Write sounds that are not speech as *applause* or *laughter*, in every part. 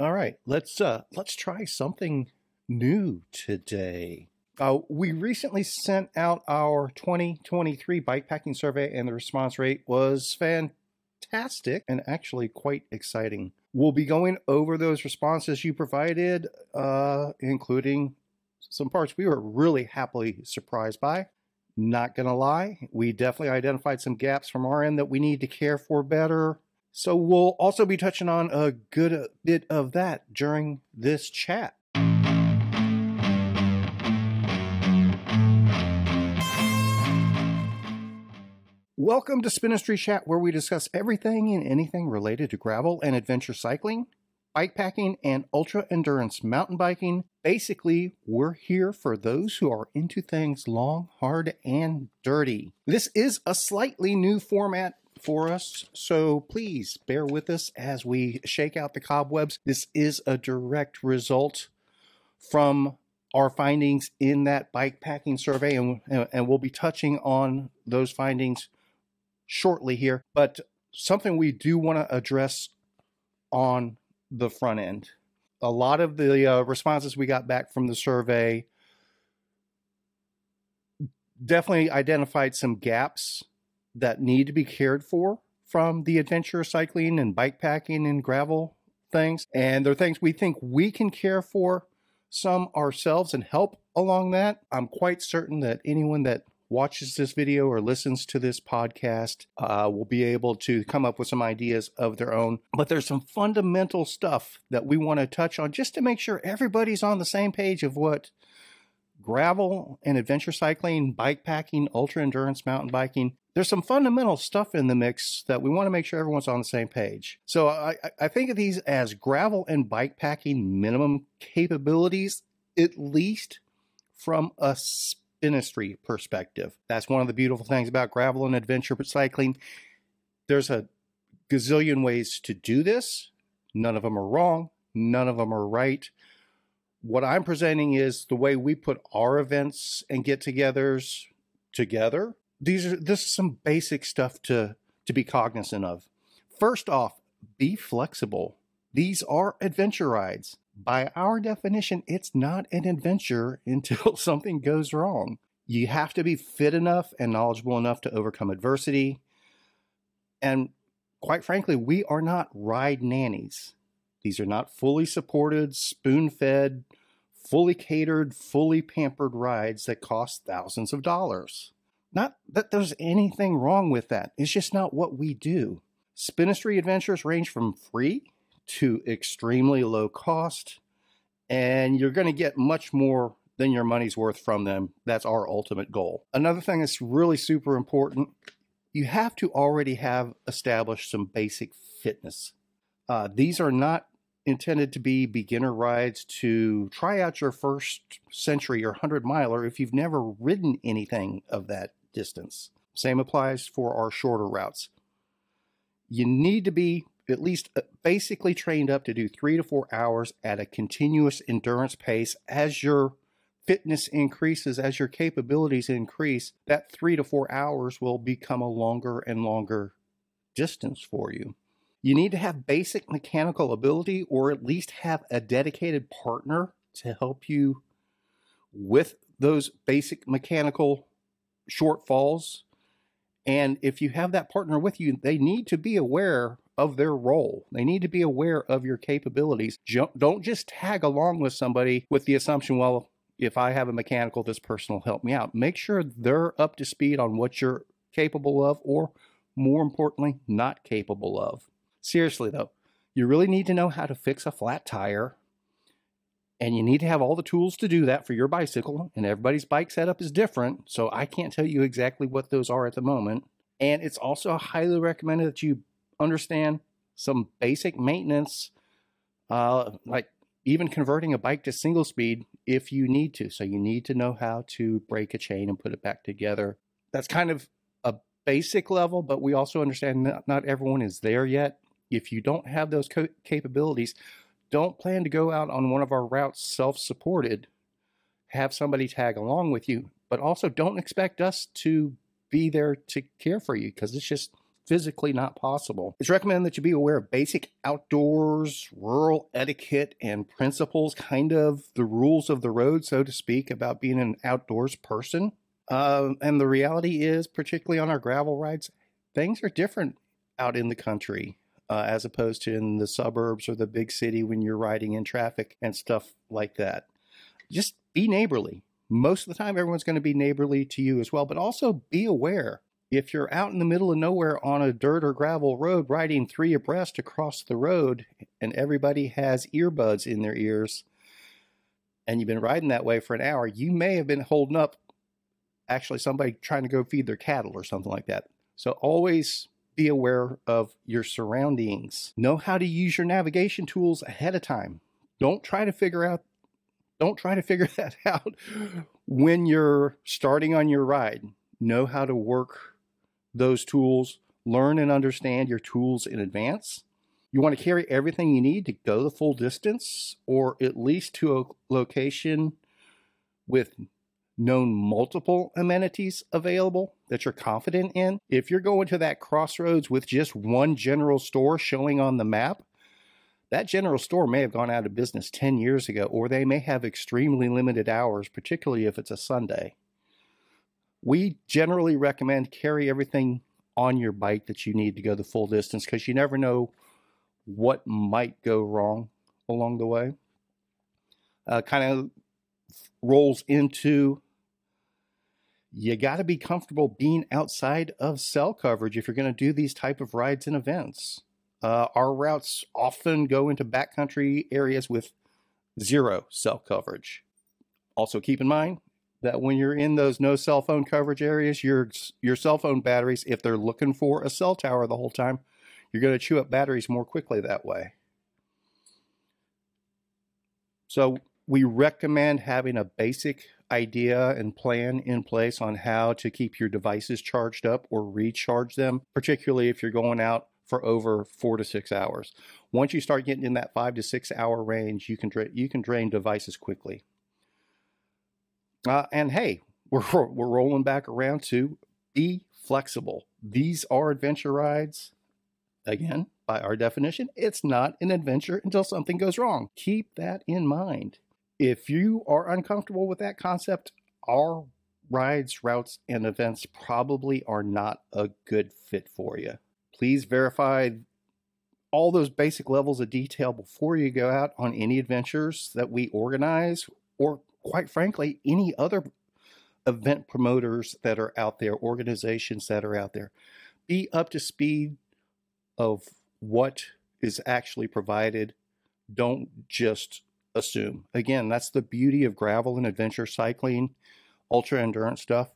All right, let's uh let's try something new today. Uh, we recently sent out our 2023 bikepacking survey, and the response rate was fantastic and actually quite exciting. We'll be going over those responses you provided, uh, including some parts we were really happily surprised by. Not gonna lie, we definitely identified some gaps from our end that we need to care for better. So we'll also be touching on a good bit of that during this chat. Welcome to Spinistry Chat, where we discuss everything and anything related to gravel and adventure cycling, bike packing, and ultra endurance mountain biking. Basically, we're here for those who are into things long, hard, and dirty. This is a slightly new format for us, so please bear with us as we shake out the cobwebs. This is a direct result from our findings in that bikepacking survey, and, and we'll be touching on those findings shortly here. But something we do want to address on the front end. A lot of the uh, responses we got back from the survey definitely identified some gaps that need to be cared for from the adventure cycling and bike packing and gravel things. And they're things we think we can care for some ourselves and help along that. I'm quite certain that anyone that watches this video or listens to this podcast uh, will be able to come up with some ideas of their own. But there's some fundamental stuff that we want to touch on just to make sure everybody's on the same page of what gravel and adventure cycling, bike packing, ultra endurance mountain biking. There's some fundamental stuff in the mix that we want to make sure everyone's on the same page. So I, I think of these as gravel and bike packing minimum capabilities, at least from a Spinistry perspective. That's one of the beautiful things about gravel and adventure cycling. There's a gazillion ways to do this. None of them are wrong. None of them are right. What I'm presenting is the way we put our events and get-togethers together. These are this is some basic stuff to to be cognizant of. First off, be flexible. These are adventure rides by our definition, it's not an adventure *laughs* until something goes wrong. You have to be fit enough and knowledgeable enough to overcome adversity. And quite frankly, we are not ride nannies. These are not fully supported, spoon fed, fully catered, fully pampered rides that cost thousands of dollars. Not that there's anything wrong with that, it's just not what we do. Spinistry adventures range from free to extremely low cost, and you're going to get much more than your money's worth from them. That's our ultimate goal. Another thing that's really super important you have to already have established some basic fitness. Uh, these are not intended to be beginner rides to try out your first century or 100 miler if you've never ridden anything of that distance. Same applies for our shorter routes. You need to be at least uh, basically trained up to do three to four hours at a continuous endurance pace as your fitness increases, as your capabilities increase, that three to four hours will become a longer and longer distance for you. You need to have basic mechanical ability or at least have a dedicated partner to help you with those basic mechanical shortfalls. And if you have that partner with you, they need to be aware of their role. They need to be aware of your capabilities. Don't just tag along with somebody with the assumption, well, if I have a mechanical, this person will help me out. Make sure they're up to speed on what you're capable of, or more importantly, not capable of. Seriously, though, you really need to know how to fix a flat tire. And you need to have all the tools to do that for your bicycle. And everybody's bike setup is different. So I can't tell you exactly what those are at the moment. And it's also highly recommended that you understand some basic maintenance, uh, like even converting a bike to single speed if you need to. So you need to know how to break a chain and put it back together. That's kind of a basic level, but we also understand that not everyone is there yet. If you don't have those co- capabilities, don't plan to go out on one of our routes self supported. Have somebody tag along with you, but also don't expect us to be there to care for you because it's just physically not possible. It's recommended that you be aware of basic outdoors, rural etiquette, and principles, kind of the rules of the road, so to speak, about being an outdoors person. Uh, and the reality is, particularly on our gravel rides, things are different out in the country uh, as opposed to in the suburbs or the big city when you're riding in traffic and stuff like that. Just be neighborly. Most of the time, everyone's going to be neighborly to you as well, but also be aware if you're out in the middle of nowhere on a dirt or gravel road riding three abreast across the road and everybody has earbuds in their ears and you've been riding that way for an hour, you may have been holding up actually somebody trying to go feed their cattle or something like that. So always be aware of your surroundings. Know how to use your navigation tools ahead of time. Don't try to figure out don't try to figure *laughs* that out when you're starting on your ride. Know how to work those tools, learn and understand your tools in advance. You want to carry everything you need to go the full distance or at least to a location with known multiple amenities available that you're confident in. If you're going to that crossroads with just one general store showing on the map, that general store may have gone out of business 10 years ago, or they may have extremely limited hours, particularly if it's a Sunday we generally recommend carry everything on your bike that you need to go the full distance because you never know what might go wrong along the way. Uh, kind of rolls into you got to be comfortable being outside of cell coverage if you're going to do these type of rides and events. Uh, our routes often go into backcountry areas with zero cell coverage. Also, keep in mind that when you're in those no cell phone coverage areas, your your cell phone batteries, if they're looking for a cell tower the whole time, you're going to chew up batteries more quickly that way. So we recommend having a basic idea and plan in place on how to keep your devices charged up or recharge them, particularly if you're going out for over four to six hours. Once you start getting in that five to six hour range, you can you can drain devices quickly. Uh, and hey, *laughs* we're, we're rolling back around to be flexible. These are adventure rides. Again, by our definition, it's not an adventure until something goes wrong. Keep that in mind. If you are uncomfortable with that concept, our rides, routes, and events probably are not a good fit for you. Please verify all those basic levels of detail before you go out on any adventures that we organize or quite frankly, any other event promoters that are out there, organizations that are out there. Be up to speed of what is actually provided. Don't just assume. Again, that's the beauty of gravel and adventure cycling, ultra endurance stuff.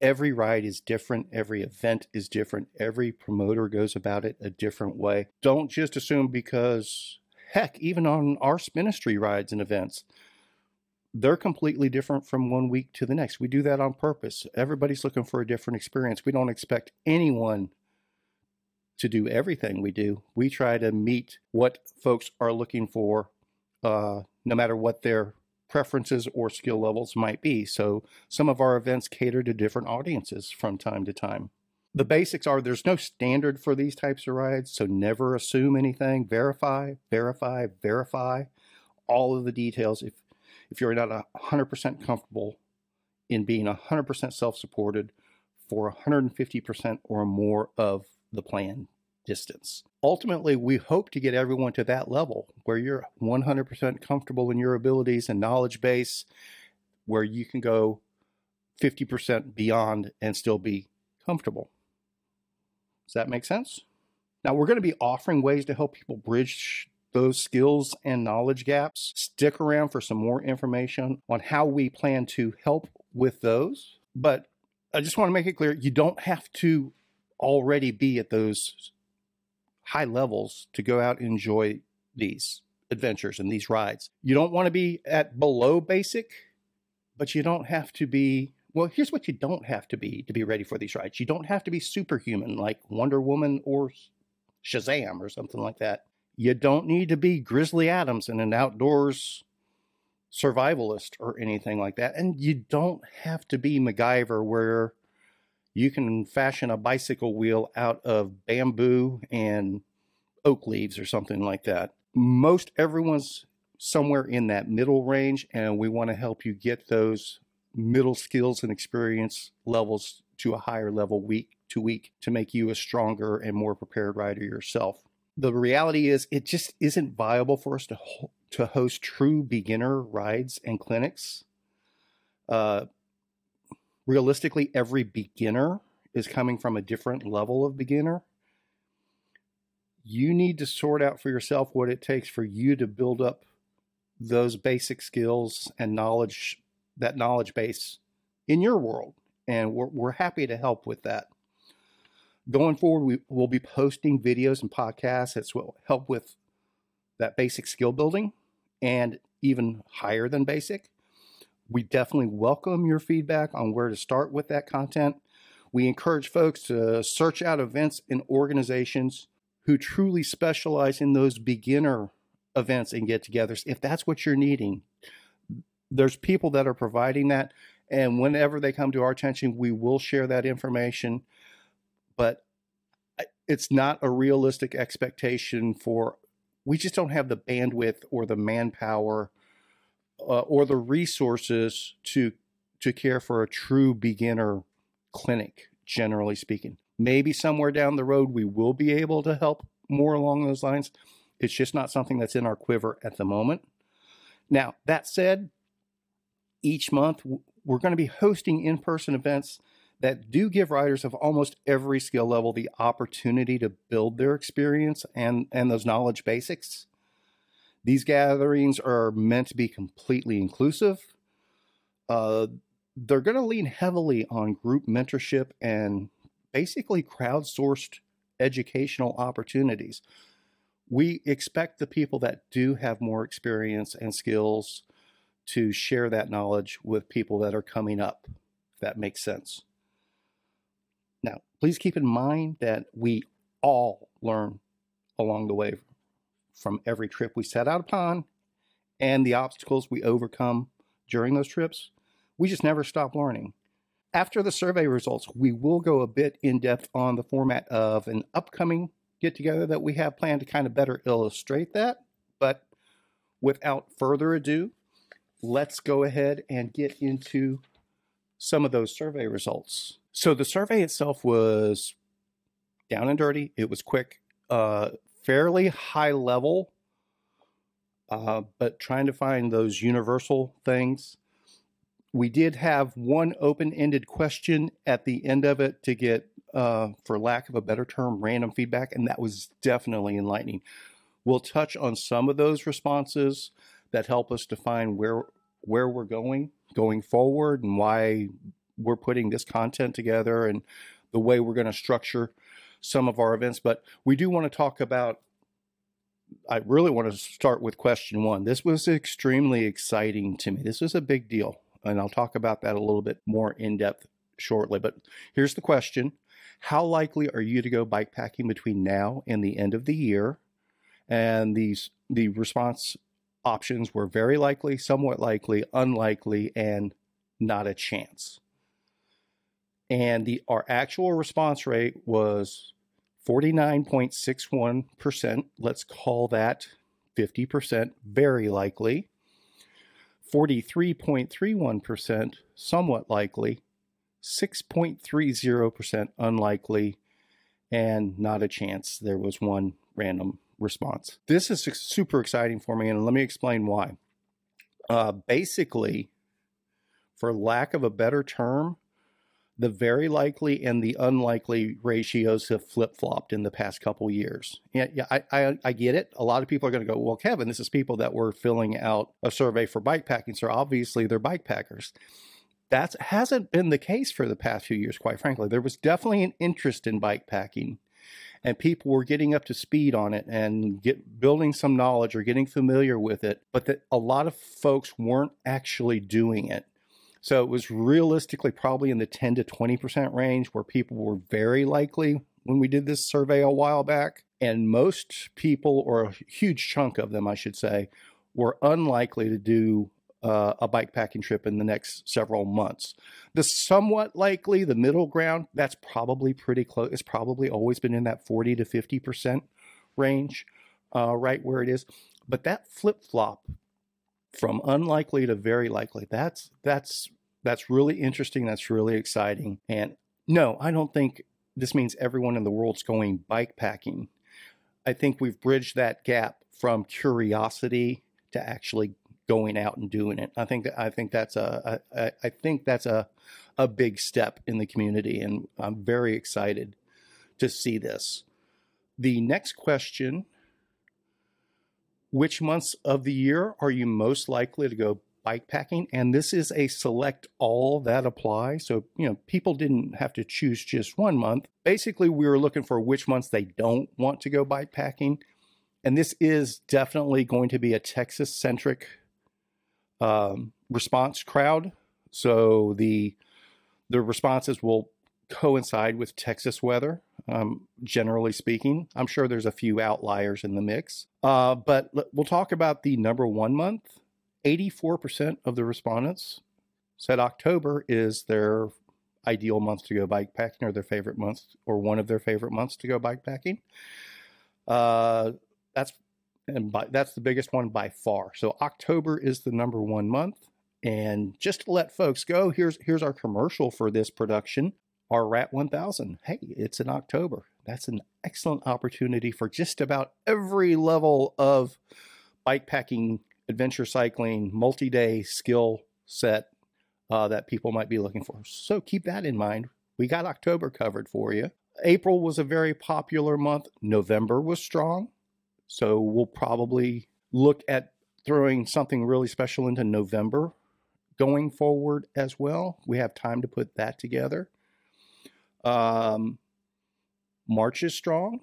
Every ride is different. Every event is different. Every promoter goes about it a different way. Don't just assume because, heck, even on our Spinistry rides and events, they're completely different from one week to the next. We do that on purpose. Everybody's looking for a different experience. We don't expect anyone to do everything we do. We try to meet what folks are looking for, uh, no matter what their preferences or skill levels might be. So some of our events cater to different audiences from time to time. The basics are there's no standard for these types of rides, so never assume anything. Verify, verify, verify all of the details. If if you're not 100% comfortable in being 100% self supported for 150% or more of the plan distance. Ultimately, we hope to get everyone to that level where you're 100% comfortable in your abilities and knowledge base, where you can go 50% beyond and still be comfortable. Does that make sense? Now, we're going to be offering ways to help people bridge those skills and knowledge gaps. Stick around for some more information on how we plan to help with those. But I just want to make it clear you don't have to already be at those high levels to go out and enjoy these adventures and these rides. You don't want to be at below basic, but you don't have to be. Well, here's what you don't have to be to be ready for these rides. You don't have to be superhuman like Wonder Woman or Shazam or something like that. You don't need to be Grizzly Adams and an outdoors survivalist or anything like that. And you don't have to be MacGyver where you can fashion a bicycle wheel out of bamboo and oak leaves or something like that. Most everyone's somewhere in that middle range, and we want to help you get those middle skills and experience levels to a higher level week to week to make you a stronger and more prepared rider yourself. The reality is, it just isn't viable for us to to host true beginner rides and clinics. Uh, realistically, every beginner is coming from a different level of beginner. You need to sort out for yourself what it takes for you to build up those basic skills and knowledge, that knowledge base in your world. And we're, we're happy to help with that. Going forward, we will be posting videos and podcasts that will help with that basic skill building and even higher than basic. We definitely welcome your feedback on where to start with that content. We encourage folks to search out events and organizations who truly specialize in those beginner events and get togethers. If that's what you're needing, there's people that are providing that. And whenever they come to our attention, we will share that information. But it's not a realistic expectation for, we just don't have the bandwidth or the manpower uh, or the resources to to care for a true beginner clinic generally speaking. Maybe somewhere down the road we will be able to help more along those lines. It's just not something that's in our quiver at the moment. Now that said each month we're going to be hosting in-person events that do give riders of almost every skill level the opportunity to build their experience and and those knowledge basics these gatherings are meant to be completely inclusive. Uh, they're going to lean heavily on group mentorship and basically crowdsourced educational opportunities. We expect the people that do have more experience and skills to share that knowledge with people that are coming up, if that makes sense. Now, please keep in mind that we all learn along the way from every trip we set out upon and the obstacles we overcome during those trips, we just never stop learning. After the survey results, we will go a bit in depth on the format of an upcoming get together that we have planned to kind of better illustrate that. But without further ado, let's go ahead and get into some of those survey results. So the survey itself was down and dirty. It was quick. Uh, fairly high level, uh, but trying to find those universal things. We did have one open ended question at the end of it to get, uh, for lack of a better term, random feedback, and that was definitely enlightening. We'll touch on some of those responses that help us define where where we're going going forward and why we're putting this content together and the way we're going to structure some of our events. But we do want to talk about. I really want to start with question one. This was extremely exciting to me. This was a big deal, and I'll talk about that a little bit more in depth shortly. But here's the question How likely are you to go bikepacking between now and the end of the year? And these the response options were very likely, somewhat likely, unlikely, and not a chance and the our actual response rate was 49.61%. Let's call that 50%, very likely. 43.31%, somewhat likely. 6.30% unlikely, and not a chance. There was one random response. This is super exciting for me, and let me explain why. Uh, basically, for lack of a better term, the very likely and the unlikely ratios have flip flopped in the past couple years. Yeah, yeah, I, I, I get it. A lot of people are going to go, well, Kevin, this is people that were filling out a survey for bike packing, so obviously they're bike packers. That hasn't been the case for the past few years, quite frankly. There was definitely an interest in bike packing, and people were getting up to speed on it and get building some knowledge or getting familiar with it, but that a lot of folks weren't actually doing it. So it was realistically probably in the 10 to 20% range where people were very likely when we did this survey a while back. And most people, or a huge chunk of them, I should say, were unlikely to do uh, a bike packing trip in the next several months. The somewhat likely, the middle ground, that's probably pretty close. It's probably always been in that 40 to 50% range, uh, right where it is. But that flip flop from unlikely to very likely, that's, that's, that's really interesting. That's really exciting. And no, I don't think this means everyone in the world's going bike packing. I think we've bridged that gap from curiosity to actually going out and doing it. I think that I think that's a I, I think that's a a big step in the community, and I'm very excited to see this. The next question: Which months of the year are you most likely to go bike packing? And this is a select all that apply. So you know, people didn't have to choose just one month. Basically, we were looking for which months they don't want to go bike packing. And this is definitely going to be a Texas centric um, response crowd. So the the responses will coincide with Texas weather, um, generally speaking. I'm sure there's a few outliers in the mix. Uh, but we'll talk about the number one month. 84% of the respondents said October is their ideal month to go bike packing or their favorite month or one of their favorite months to go bike packing. Uh, that's and by, that's the biggest one by far. So October is the number one month. And just to let folks go, here's here's our commercial for this production, our Rat 1000. Hey, it's in October. That's an excellent opportunity for just about every level of bike packing, adventure cycling, multi-day skill set uh, that people might be looking for. So keep that in mind. We got October covered for you. April was a very popular month. November was strong. So we'll probably look at throwing something really special into November going forward as well. We have time to put that together. Um, March is strong.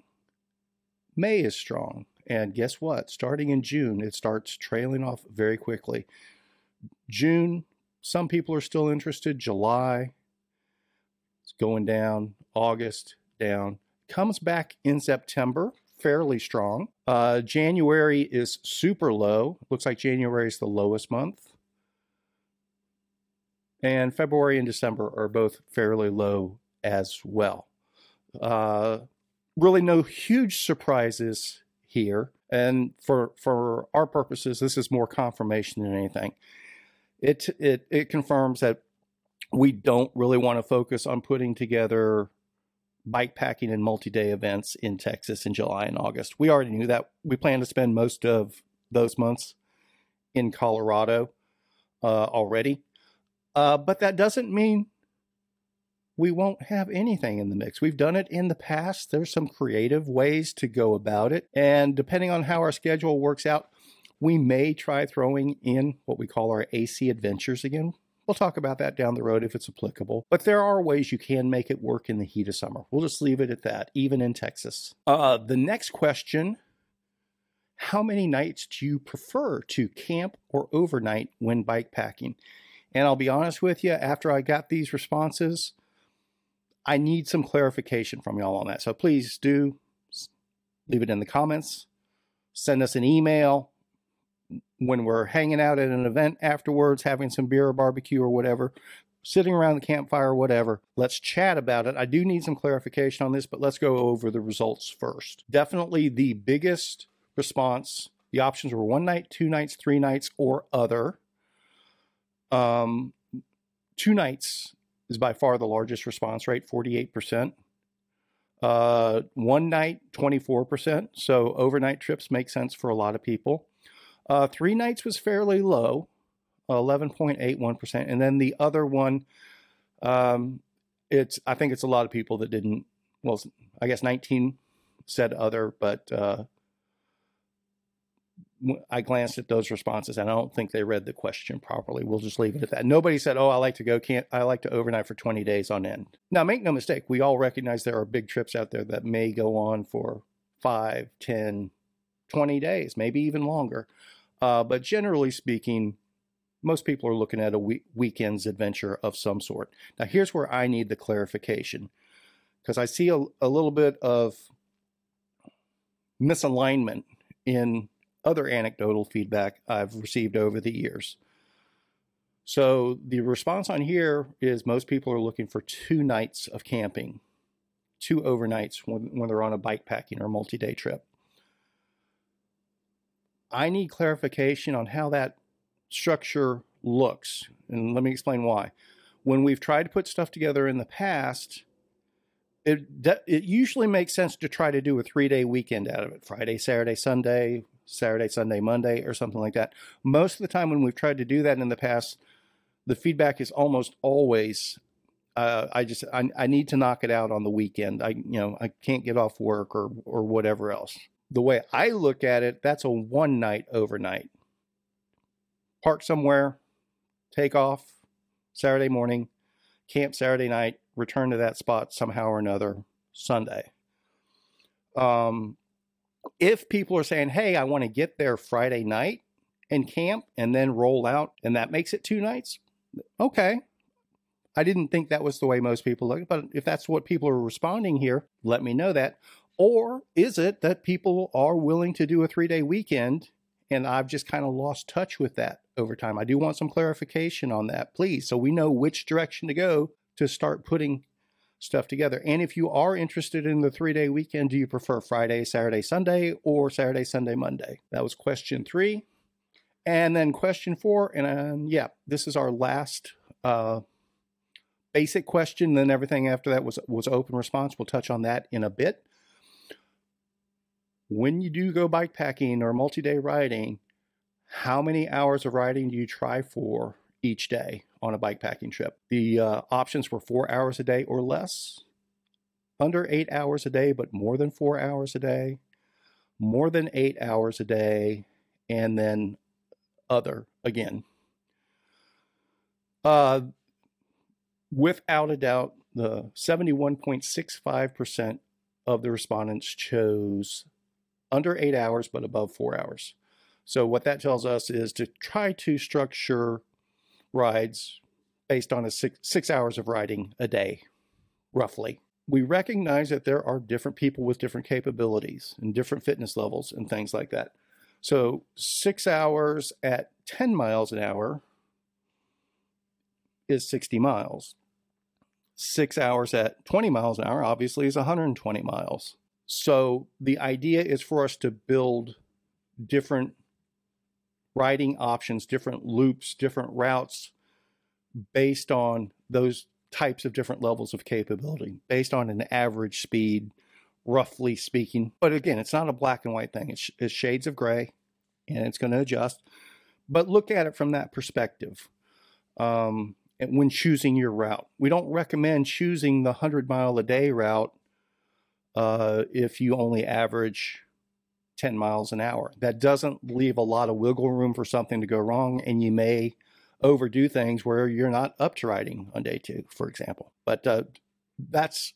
May is strong. And guess what? Starting in June, it starts trailing off very quickly. June, some people are still interested. July, it's going down. August, down. Comes back in September fairly strong. Uh, January is super low. Looks like January is the lowest month. And February and December are both fairly low as well. Uh, really, no huge surprises here. And for for our purposes, this is more confirmation than anything. It it it confirms that we don't really want to focus on putting together bike packing and multi-day events in Texas in July and August. We already knew that. We plan to spend most of those months in Colorado uh, already. Uh, but that doesn't mean we won't have anything in the mix. We've done it in the past. There's some creative ways to go about it. And depending on how our schedule works out, we may try throwing in what we call our AC adventures again. We'll talk about that down the road if it's applicable. But there are ways you can make it work in the heat of summer. We'll just leave it at that, even in Texas. Uh, the next question How many nights do you prefer to camp or overnight when bike packing? And I'll be honest with you, after I got these responses, I need some clarification from y'all on that. So please do leave it in the comments, send us an email, when we're hanging out at an event afterwards, having some beer or barbecue or whatever, sitting around the campfire, whatever, let's chat about it. I do need some clarification on this, but let's go over the results first. Definitely the biggest response. The options were one night, two nights, three nights, or other. Um, two nights is by far the largest response rate, 48%. Uh, one night, 24%. So overnight trips make sense for a lot of people. Uh, three nights was fairly low, 11.81%. And then the other one, um, it's I think it's a lot of people that didn't, well, I guess 19 said other, but uh, I glanced at those responses and I don't think they read the question properly. We'll just leave it at that. Nobody said, "Oh, I like to go can't I like to overnight for 20 days on end." Now, make no mistake, we all recognize there are big trips out there that may go on for 5, 10, 20 days, maybe even longer. Uh, but generally speaking, most people are looking at a week- weekend's adventure of some sort. Now, here's where I need the clarification because I see a, a little bit of misalignment in other anecdotal feedback I've received over the years. So the response on here is most people are looking for two nights of camping, two overnights when, when they're on a bike packing or multi day trip. I need clarification on how that structure looks. And let me explain why. When we've tried to put stuff together in the past, it, it usually makes sense to try to do a three day weekend out of it Friday, Saturday, Sunday, Saturday, Sunday, Monday, or something like that. Most of the time, when we've tried to do that in the past, the feedback is almost always uh, I just I, I need to knock it out on the weekend. I you know I can't get off work or or whatever else. The way I look at it, that's a one night overnight. Park somewhere, take off Saturday morning, camp Saturday night, return to that spot somehow or another Sunday. Um, if people are saying, hey, I want to get there Friday night and camp and then roll out, and that makes it two nights, okay. I didn't think that was the way most people look, but if that's what people are responding here, let me know that. Or is it that people are willing to do a three day weekend and I've just kind of lost touch with that over time? I do want some clarification on that, please, so we know which direction to go to start putting stuff together. And if you are interested in the three day weekend, do you prefer Friday, Saturday, Sunday, or Saturday, Sunday, Monday? That was question three. And then question four, and um, yeah, this is our last uh, basic question. Then everything after that was was open response. We'll touch on that in a bit. When you do go bike packing or multi day riding, how many hours of riding do you try for each day on a bike packing trip? The uh, options were four hours a day or less, under eight hours a day, but more than four hours a day, more than eight hours a day, and then other again. Uh, without a doubt, the 71.65% of the respondents chose under eight hours but above four hours. So, what that tells us is to try to structure rides based on a six, six hours of riding a day, roughly. We recognize that there are different people with different capabilities and different fitness levels and things like that. So, six hours at 10 miles an hour is 60 miles. Six hours at 20 miles an hour, obviously, is 120 miles. So, the idea is for us to build different riding options, different loops, different routes based on those types of different levels of capability, based on an average speed, roughly speaking. But again, it's not a black and white thing, it's, it's shades of gray and it's going to adjust. But look at it from that perspective. Um, when choosing your route, we don't recommend choosing the 100 mile a day route uh, if you only average 10 miles an hour. That doesn't leave a lot of wiggle room for something to go wrong, and you may overdo things where you're not up to riding on day two, for example. But uh, that's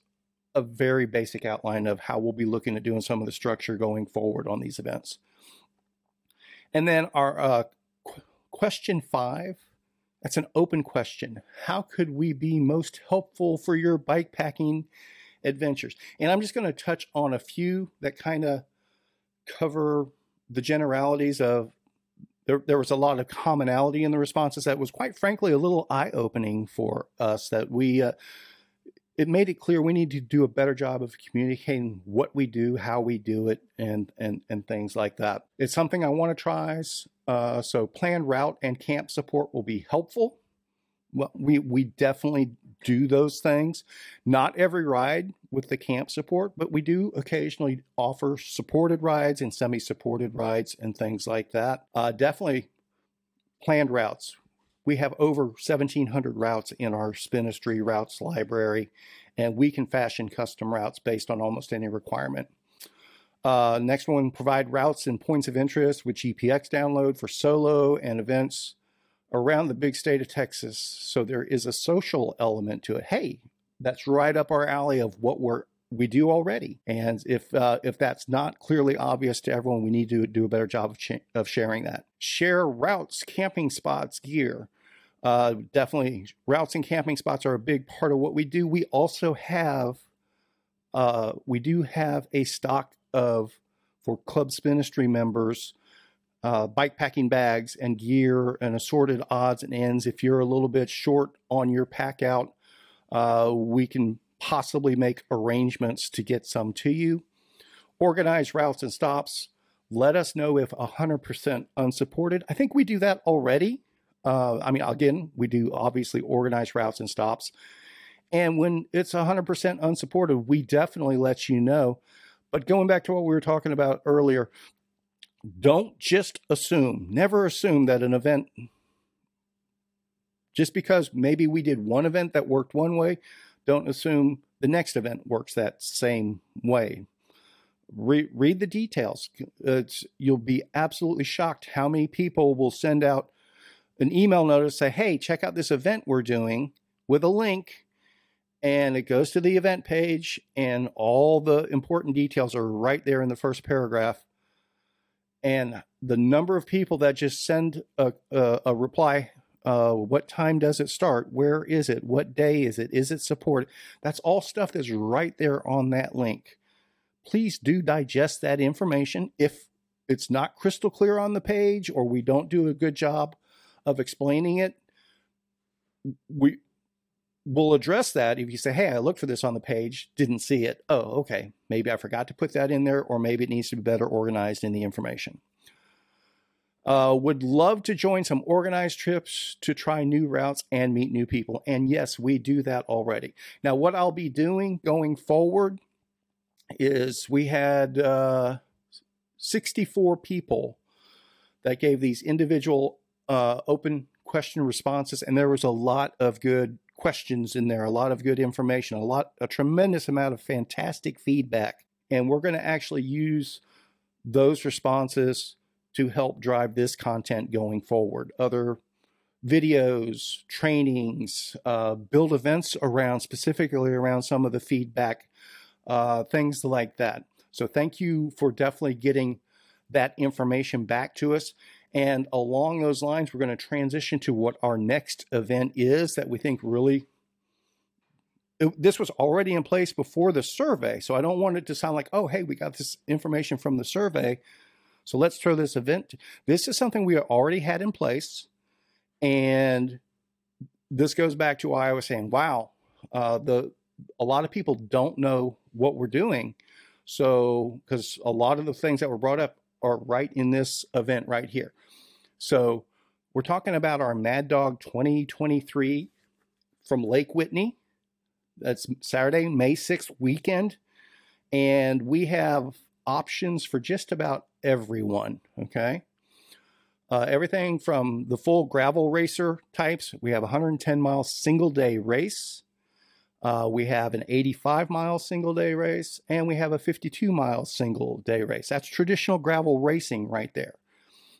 a very basic outline of how we'll be looking at doing some of the structure going forward on these events. And then our uh, qu- question five that's an open question. How could we be most helpful for your bike packing adventures? And I'm just going to touch on a few that kind of cover the generalities of there, there was a lot of commonality in the responses that was quite frankly a little eye-opening for us that we uh, it made it clear we need to do a better job of communicating what we do how we do it and and and things like that. It's something i want to try uh, so planned route and camp support will be helpful well, we we definitely do those things. Not every ride with the camp support, but we do occasionally offer supported rides and semi-supported rides and things like that. Uh, definitely planned routes. We have over 1,700 routes in our Spinistry routes library, and we can fashion custom routes based on almost any requirement. Uh, next one, provide routes and points of interest with GPX download for solo and events around the big state of Texas. So there is a social element to it. Hey, that's right up our alley of what we're we do already. And if uh, if that's not clearly obvious to everyone, we need to do a better job of, of sharing that. Share routes, camping spots, gear. Uh, definitely, routes and camping spots are a big part of what we do. We also have uh, we do have a stock of for Club Spinistry members uh, bike packing bags and gear and assorted odds and ends. If you're a little bit short on your pack out, uh, we can possibly make arrangements to get some to you. Organize routes and stops. Let us know if 100% unsupported. I think we do that already. Uh, I mean, again, we do obviously organize routes and stops. And when it's 100% unsupported, we definitely let you know. But going back to what we were talking about earlier, don't just assume, never assume that an event, just because maybe we did one event that worked one way, don't assume the next event works that same way. Re- read the details. It's, you'll be absolutely shocked how many people will send out an email notice say, "Hey, check out this event we're doing with a link." And it goes to the event page, and all the important details are right there in the first paragraph and the number of people that just send a, a, a reply uh, what time does it start? Where is it? What day is it? Is it support that's all stuff that's right there on that link. Please do digest that information. If it's not crystal clear on the page or we don't do a good job of explaining it we will address that if you say hey i looked for this on the page didn't see it oh okay maybe i forgot to put that in there or maybe it needs to be better organized in the information uh, would love to join some organized trips to try new routes and meet new people. And yes, we do that already. Now, what I'll be doing going forward is we had uh, 64 people that gave these individual uh, open question responses, and there was a lot of good questions in there, a lot of good information, a lot, a tremendous amount of fantastic feedback. And we're going to actually use those responses to help drive this content going forward. Other videos, trainings, uh, build events around specifically around some of the feedback, uh, things like that. So thank you for definitely getting that information back to us. And along those lines, we're going to transition to what our next event is that we think really. this was already in place before the survey. So I don't want it to sound like, oh, hey, we got this information from the survey. So let's throw this event. This is something we already had in place. And this goes back to why I was saying, wow, uh, the a lot of people don't know what we're doing. So, because a lot of the things that were brought up are right in this event right here. So, we're talking about our Mad Dog 2023 from Lake Whitney. That's Saturday, May 6th weekend. And we have options for just about everyone. Okay. Uh, everything from the full gravel racer types. We have a 110 mile single day race. Uh, we have an 85 mile single day race, and we have a 52 mile single day race. That's traditional gravel racing right there.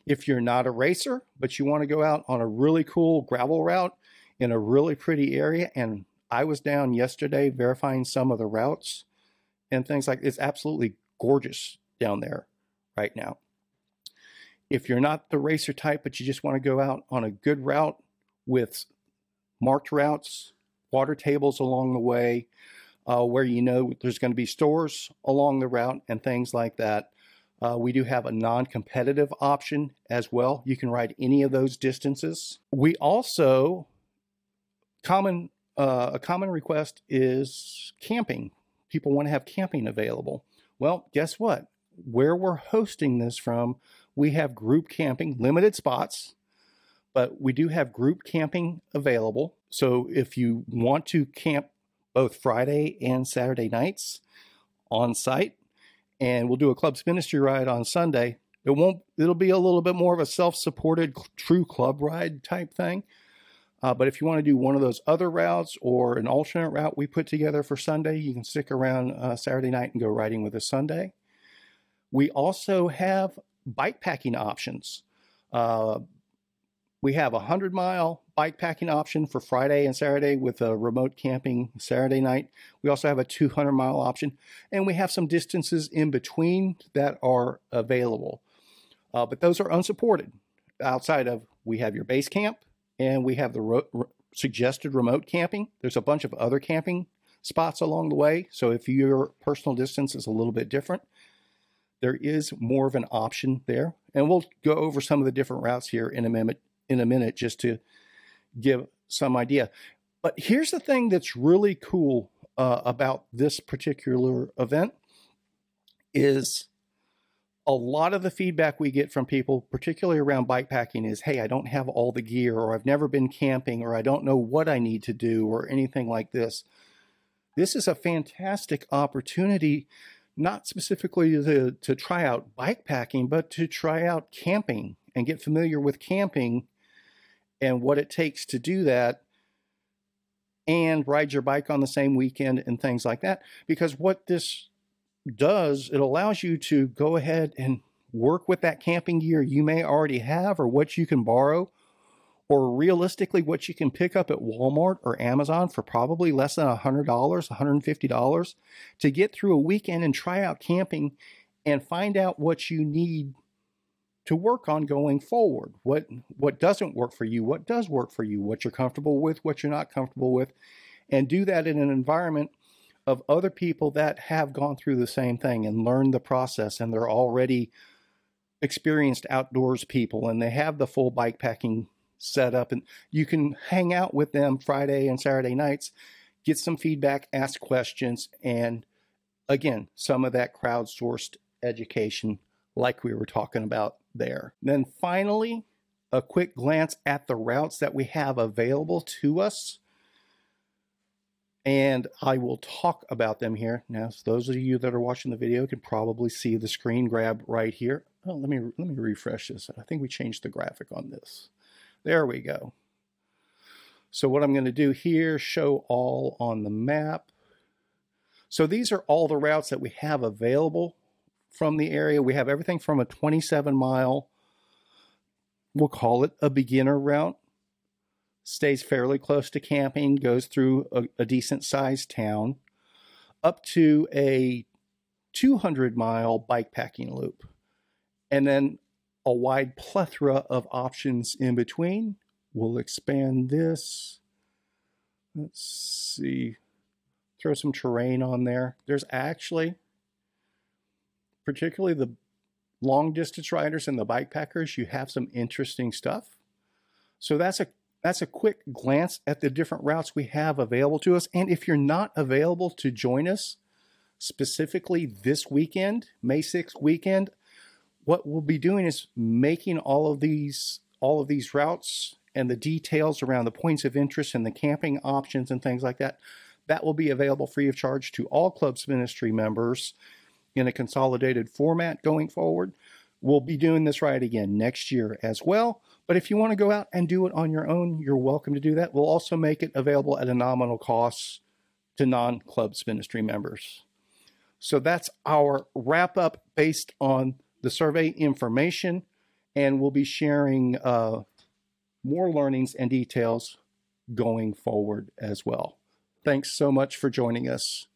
If you're not a racer, but you want to go out on a really cool gravel route in a really pretty area, and I was down yesterday verifying some of the routes and things like it's absolutely gorgeous down there right now. If you're not the racer type, but you just want to go out on a good route with marked routes, water tables along the way, uh, where you know there's going to be stores along the route and things like that. Uh, we do have a non competitive option as well. You can ride any of those distances. We also, common uh, a common request is camping. People want to have camping available. Well, guess what? where we're hosting this from, we have group camping, limited spots, but we do have group camping available. So if you want to camp both Friday and Saturday nights on site, and we'll do a Club Spinistry ride on Sunday. It won't. It'll be a little bit more of a self-supported, true club ride type thing. Uh, but if you want to do one of those other routes or an alternate route we put together for Sunday, you can stick around uh, Saturday night and go riding with us Sunday. We also have bike packing options. Uh, we have a 100 mile bike packing option for Friday and Saturday with a remote camping Saturday night. We also have a 200 mile option, and we have some distances in between that are available. Uh, but those are unsupported. Outside of we have your base camp and we have the ro- suggested remote camping. There's a bunch of other camping spots along the way. So if your personal distance is a little bit different, there is more of an option there. And we'll go over some of the different routes here in a minute in a minute just to give some idea. But here's the thing that's really cool uh, about this particular event is a lot of the feedback we get from people, particularly around bike packing, is hey, I don't have all the gear, or I've never been camping, or I don't know what I need to do, or anything like this. This is a fantastic opportunity, not specifically to, to try out bike packing, but to try out camping and get familiar with camping and what it takes to do that and ride your bike on the same weekend and things like that. Because what this does, it allows you to go ahead and work with that camping gear you may already have or what you can borrow or realistically what you can pick up at Walmart or Amazon for probably less than $100, $150 to get through a weekend and try out camping and find out what you need to work on going forward. What what doesn't work for you, what does work for you, what you're comfortable with, what you're not comfortable with, and do that in an environment of other people that have gone through the same thing and learned the process and they're already experienced outdoors people and they have the full bike packing set up and you can hang out with them Friday and Saturday nights, get some feedback, ask questions and again, some of that crowdsourced education like we were talking about there. Then finally, a quick glance at the routes that we have available to us and I will talk about them here. Now, so those of you that are watching the video can probably see the screen grab right here. Oh, let me let me refresh this. I think we changed the graphic on this. There we go. So what I'm going to do here, show all on the map. So these are all the routes that we have available from the area. We have everything from a 27 mile, we'll call it a beginner route, stays fairly close to camping, goes through a, a decent sized town, up to a 200 mile bike packing loop, and then a wide plethora of options in between. We'll expand this. Let's see, throw some terrain on there. There's actually, particularly the long distance riders and the bike packers, you have some interesting stuff. So that's a that's a quick glance at the different routes we have available to us. And if you're not available to join us specifically this weekend, May 6th weekend, what we'll be doing is making all of these all of these routes and the details around the points of interest and the camping options and things like that. That will be available free of charge to all Club Spinistry members in a consolidated format going forward. We'll be doing this right again next year as well. But if you want to go out and do it on your own, you're welcome to do that. We'll also make it available at a nominal cost to non Club Spinistry members. So that's our wrap up based on the survey information, and we'll be sharing uh, more learnings and details going forward as well. Thanks so much for joining us.